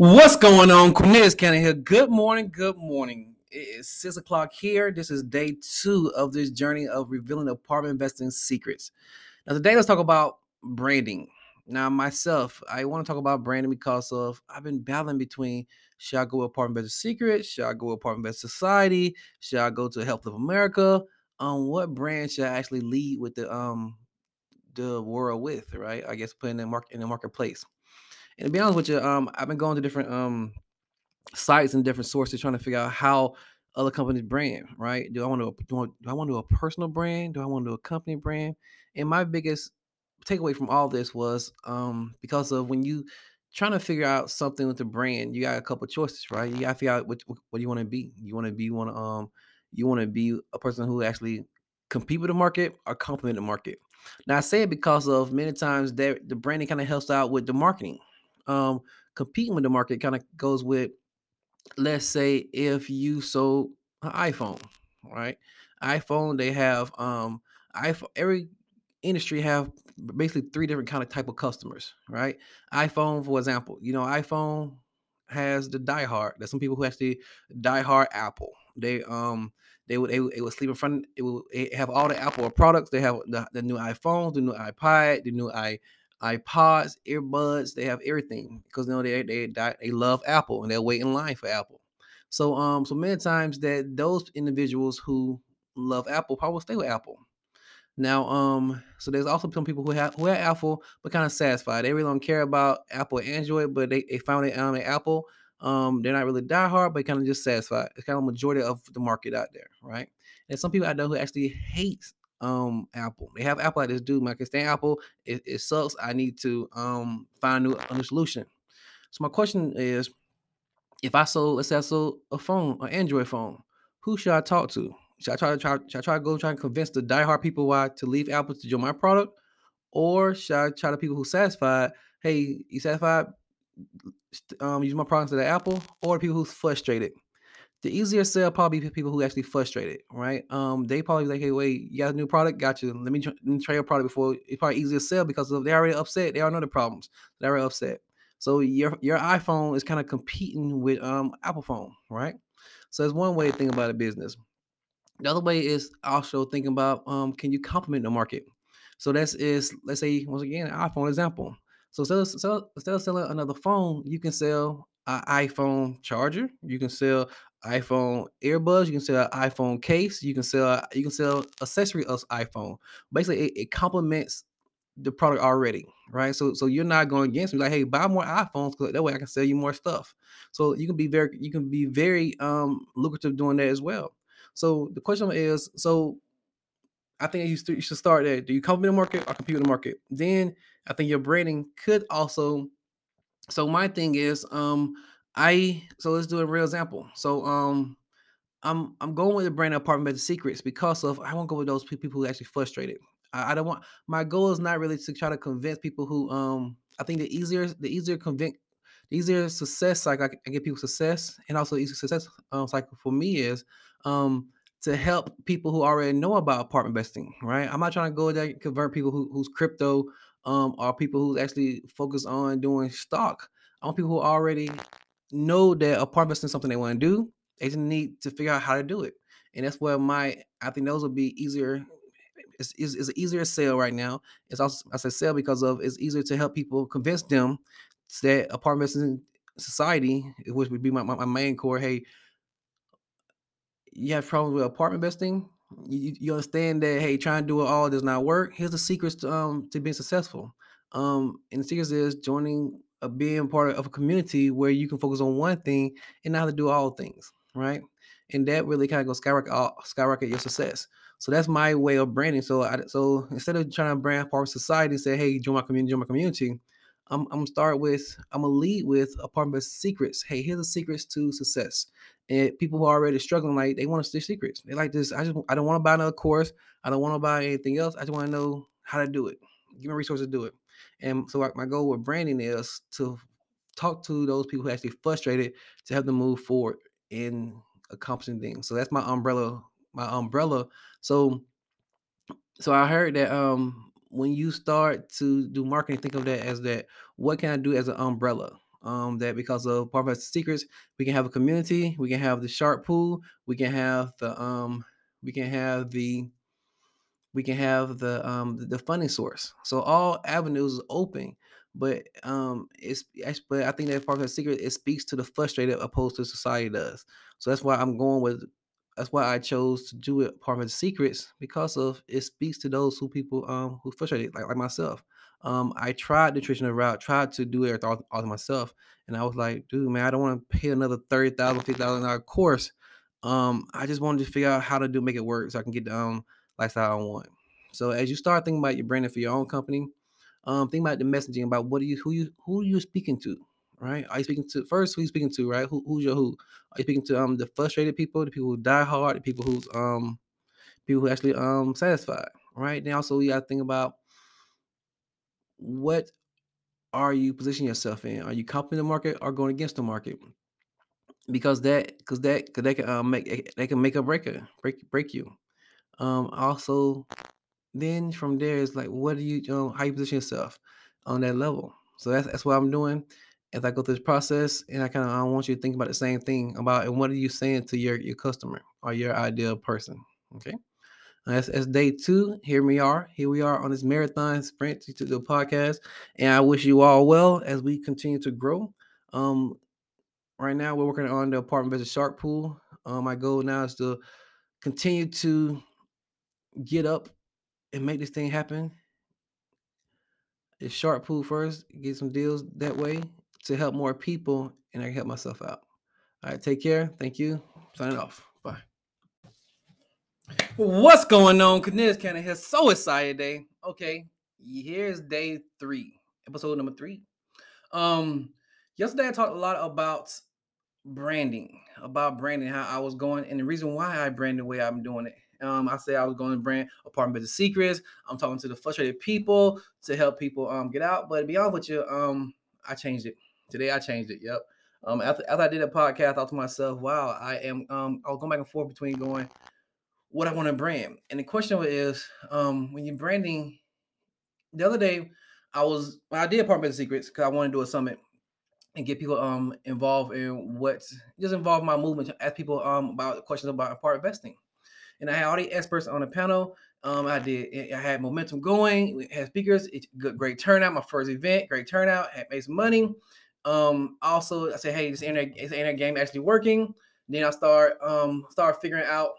What's going on? Cornelius Cannon here. Good morning. Good morning. It is six o'clock here. This is day two of this journey of revealing apartment investing secrets. Now, today let's talk about branding. Now, myself, I want to talk about branding because of I've been battling between should I go Apartment Investor Secrets? Should I go Apartment Investor Society? Should I go to Health of America? Um, what brand should I actually lead with the um the world with, right? I guess putting in the market in the marketplace. And to be honest with you, um, I've been going to different um sites and different sources trying to figure out how other companies brand, right? Do I want to do I, want to do a personal brand? Do I want to do a company brand? And my biggest takeaway from all this was um because of when you trying to figure out something with the brand, you got a couple choices, right? You got to figure out what what you want to be. You want to be one um you want to be a person who actually compete with the market or complement the market. Now I say it because of many times that the branding kind of helps out with the marketing. Um, competing with the market kind of goes with, let's say, if you sold an iPhone, right? iPhone, they have um iPhone every industry have basically three different kind of type of customers, right? iPhone, for example, you know, iPhone has the diehard. There's some people who actually diehard Apple. They um they would they, would- they would sleep in front. It will it have all the Apple products. They have the, the new iPhones, the new iPad, the new i iPods, earbuds. They have everything because you know they they they love Apple and they'll wait in line for Apple. So um so many times that those individuals who love Apple probably stay with Apple. Now, um, so there's also some people who have who have Apple but kind of satisfied. They really don't care about Apple Android, but they, they found it on the Apple. Um, they're not really diehard, but kind of just satisfied. It's kind of majority of the market out there, right? And some people I know who actually hate um Apple. They have Apple like this dude, man. I Apple. It, it sucks. I need to um find a new, a new solution. So my question is, if I sold, let's say I sold a phone, an Android phone, who should I talk to? Should I try to try, should I try to go try and convince the diehard people why to leave Apple to join my product? Or should I try the people who satisfied, hey, you satisfied? Um, use my product to the Apple, or people who's frustrated. The easier sell probably be people who actually frustrated, right? Um, they probably like, hey, wait, you got a new product, got you. Let me, tr- let me try your product before it's probably easier to sell because they already upset. They already know the problems. They're already upset. So your your iPhone is kind of competing with um Apple phone, right? So that's one way to think about a business. The other way is also thinking about um, can you complement the market? So that's is let's say once again iPhone example. So instead of, sell, instead of selling another phone, you can sell an iPhone charger. You can sell iPhone earbuds. You can sell an iPhone case. You can sell you can sell accessory of iPhone. Basically, it, it complements the product already, right? So so you're not going against me like, hey, buy more iPhones because that way I can sell you more stuff. So you can be very you can be very um lucrative doing that as well. So the question is, so I think you, st- you should start there. Do you complement the market or compete with the market? Then I think your branding could also. So my thing is, um, I so let's do a real example. So um, I'm I'm going with the brand apartment better secrets because of I won't go with those people who actually frustrated. I, don't want my goal is not really to try to convince people who um I think the easier the easier convince the easier success cycle I, can- get people success and also easy success um, cycle for me is um to help people who already know about apartment investing right I'm not trying to go there and convert people who, who's crypto um are people who actually focus on doing stock I want people who already know that apartment investing is something they want to do they just need to figure out how to do it. And that's where my I think those would be easier. It's, it's, it's easier sale right now. It's also I say sell because of it's easier to help people convince them that apartment investing society, which would be my, my, my main core. Hey, you have problems with apartment investing. You, you understand that hey, trying to do it all does not work. Here's the secrets to um to being successful. Um, and the secrets is joining a being part of a community where you can focus on one thing and not have to do all things, right? And that really kind of goes skyrocket uh, skyrocket your success. So that's my way of branding. So I so instead of trying to brand part of society and say, hey, join my community, join my community, I'm, I'm gonna start with I'm gonna lead with a part of secrets. Hey, here's the secrets to success and people who are already struggling, like they want to steal secrets. They like this. I just I don't want to buy another course. I don't want to buy anything else. I just want to know how to do it. Give me resources to do it. And so like my goal with branding is to talk to those people who are actually frustrated to help them move forward in accomplishing things. So that's my umbrella, my umbrella. So so I heard that um when you start to do marketing, think of that as that what can I do as an umbrella? Um, that because of Investing Secrets, we can have a community, we can have the shark pool, we can have the um, we can have the we can have the um the funding source. So all avenues is open. But um it's but I think that the secret it speaks to the frustrated opposed to society does. So that's why I'm going with that's why I chose to do it part of secrets because of it speaks to those who people um who frustrated like like myself. Um, I tried the traditional route, tried to do it all, all myself, and I was like, dude, man, I don't want to pay another thirty thousand, fifty thousand dollar course. Um, I just wanted to figure out how to do make it work so I can get the um lifestyle I want. So as you start thinking about your branding for your own company, um, think about the messaging about what are you who you who are you speaking to, right? Are you speaking to first who you speaking to, right? Who, who's your who? Are you speaking to um the frustrated people, the people who die hard, the people who's um people who actually um satisfied, right? Then also you gotta think about what are you positioning yourself in? Are you copying the market or going against the market? Because that, because that, because they can um, make they can make a breaker, break break you. Um, also, then from there is like, what do you, know, how you position yourself on that level? So that's that's what I'm doing as I go through this process, and I kind of I want you to think about the same thing about and what are you saying to your your customer or your ideal person? Okay. That's, that's day two. Here we are. Here we are on this marathon sprint to the podcast. And I wish you all well as we continue to grow. Um, right now we're working on the apartment business shark pool. Um, my goal now is to continue to get up and make this thing happen. It's shark pool first, get some deals that way to help more people, and I can help myself out. All right, take care. Thank you. Signing off. What's going on? Cornelius Cannon here. So excited day. Okay, here's day three, episode number three. Um, yesterday I talked a lot about branding, about branding, how I was going, and the reason why I branded the way I'm doing it. Um, I said I was going to brand apartment business secrets. I'm talking to the frustrated people to help people um get out. But to be honest with you, um, I changed it. Today I changed it. Yep. Um, after, after I did a podcast, I thought to myself, wow, I am um I was going back and forth between going what I want to brand. And the question is, um, when you're branding, the other day I was I did apartment secrets because I wanted to do a summit and get people um involved in what just involve my movement to ask people um about questions about apartment investing and I had all the experts on the panel. Um, I did. I had momentum going. We had speakers. It's good, great turnout. My first event, great turnout. Had made some money. Um, also, I said, hey, this internet, this internet game actually working. Then I start um start figuring out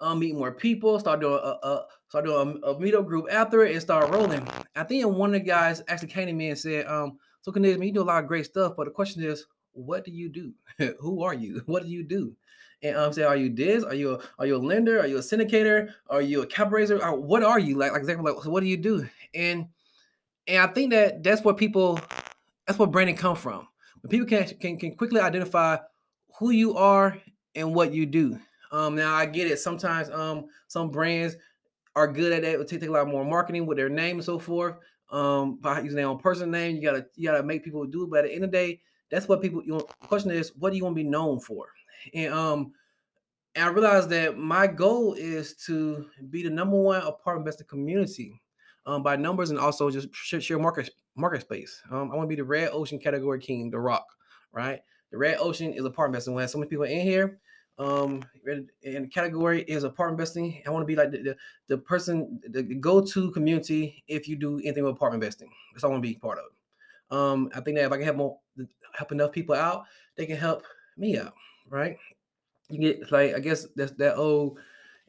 um meet more people. Start doing a, a start doing a, a meetup group after it and start rolling. I think one of the guys actually came to me and said, um, so Canadian, you do a lot of great stuff, but the question is, what do you do? Who are you? What do you do? and um, say, are you this? Are you a, are you a lender? Are you a syndicator? Are you a cap raiser? What are you like? Like exactly like so what do you do? And and I think that that's what people that's what branding come from. When people can can can quickly identify who you are and what you do. Um, now I get it. Sometimes um some brands are good at that. It take, take a lot more marketing with their name and so forth. Um, by using their own personal name, you gotta you gotta make people do it. But at the end of the day, that's what people. You know, question is, what do you want to be known for? And um, and I realized that my goal is to be the number one apartment investing community um, by numbers and also just share market market space. Um, I want to be the red ocean category king, the rock, right? The red ocean is apartment investing. Have so many people in here. Um, and category is apartment investing. I want to be like the, the, the person, the go-to community if you do anything with apartment investing. That's all I want to be part of. Um, I think that if I can help more, help enough people out, they can help me out right? You get like I guess that's that old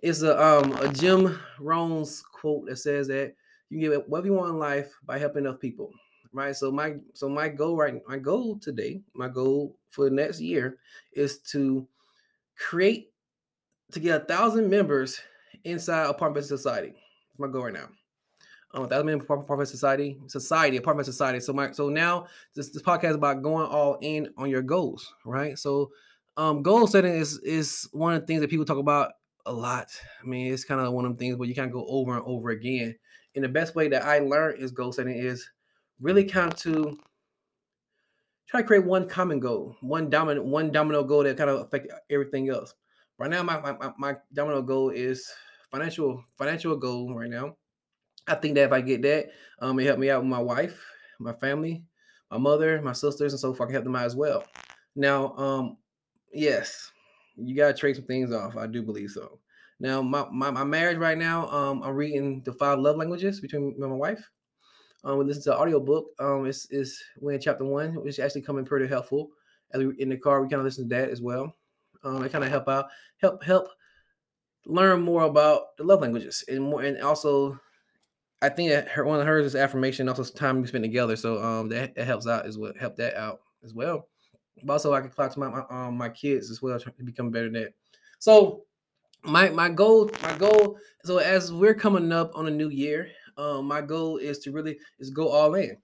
it's a um a Jim Rohn's quote that says that you get whatever you want in life by helping enough people. Right. So my so my goal right my goal today, my goal for the next year is to create to get a thousand members inside apartment society. That's my goal right now. Um, thousand member apartment society, society, apartment society. So my so now this this podcast is about going all in on your goals, right? So um, goal setting is is one of the things that people talk about a lot. I mean, it's kind of one of the things where you kind of go over and over again. And the best way that I learned is goal setting is really kind of to try to create one common goal, one dominant, one domino goal that kind of affect everything else. Right now, my my, my domino goal is financial financial goal right now. I think that if I get that, um, it help me out with my wife, my family, my mother, my sisters, and so forth. I can help them out as well. Now, um, yes, you gotta trade some things off. I do believe so. Now, my, my, my marriage right now, um, I'm reading the five love languages between me and my wife. Um, we listen to audio book. Um, it's, it's we're in chapter one, which actually coming pretty helpful. As we in the car, we kind of listen to that as well. Um, it kind of help out, help help learn more about the love languages and more, and also I think that her one of hers is affirmation, also time we spend together. So um that, that helps out as well, help that out as well. But also I can talk to my my, um, my kids as well to become better at that. So my my goal, my goal, so as we're coming up on a new year, um, my goal is to really is go all in.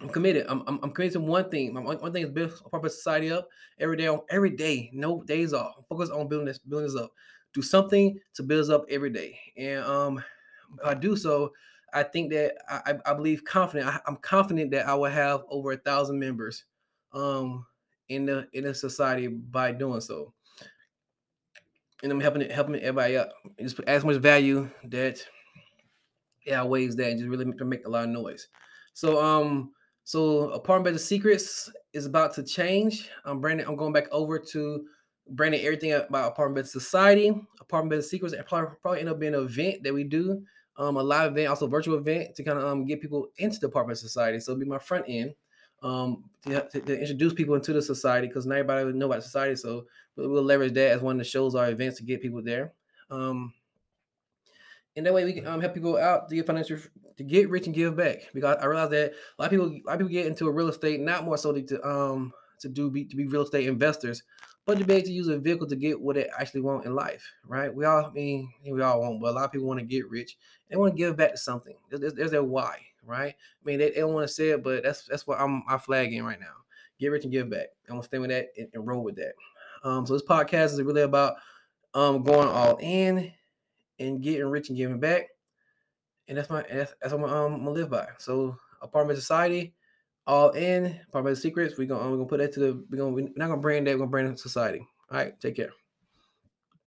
I'm committed. I'm, I'm, I'm committed to one thing. My one, one thing is build a proper society up every day. Every day, no days off. Focus on building this, building this up. Do something to build us up every day. And um, I do so, I think that I, I believe confident. I, am confident that I will have over a thousand members, um, in the in the society by doing so. And I'm helping it, helping everybody up. Just as much value that outweighs that, and just really make, make a lot of noise. So um so apartment better secrets is about to change. I'm branding. I'm going back over to branding everything about apartment better society. Apartment better secrets probably, probably end up being an event that we do. Um, a live event, also virtual event to kind of um, get people into the apartment society. So it'll be my front end um, to, to, to introduce people into the society because not everybody would know about society. So we'll leverage that as one of the shows our events to get people there. Um, and that way we can um, help people out to get financial to get rich and give back because I realize that a lot of people a lot of people get into real estate not more so to um to do be to be real estate investors, but to be able to use a vehicle to get what they actually want in life, right? We all I mean we all want, but a lot of people want to get rich. They want to give back to something. There's, there's their why, right? I mean they, they don't want to say it, but that's that's what I'm I'm flagging right now. Get rich and give back. I'm gonna stay with that and, and roll with that. Um, so this podcast is really about um going all in and getting rich and giving back. And that's my that's, that's what I'm, um, I'm gonna live by. So apartment society, all in apartment secrets. We're gonna we're gonna put that to the we're gonna we're not gonna brand that. We're gonna brand society. All right, take care.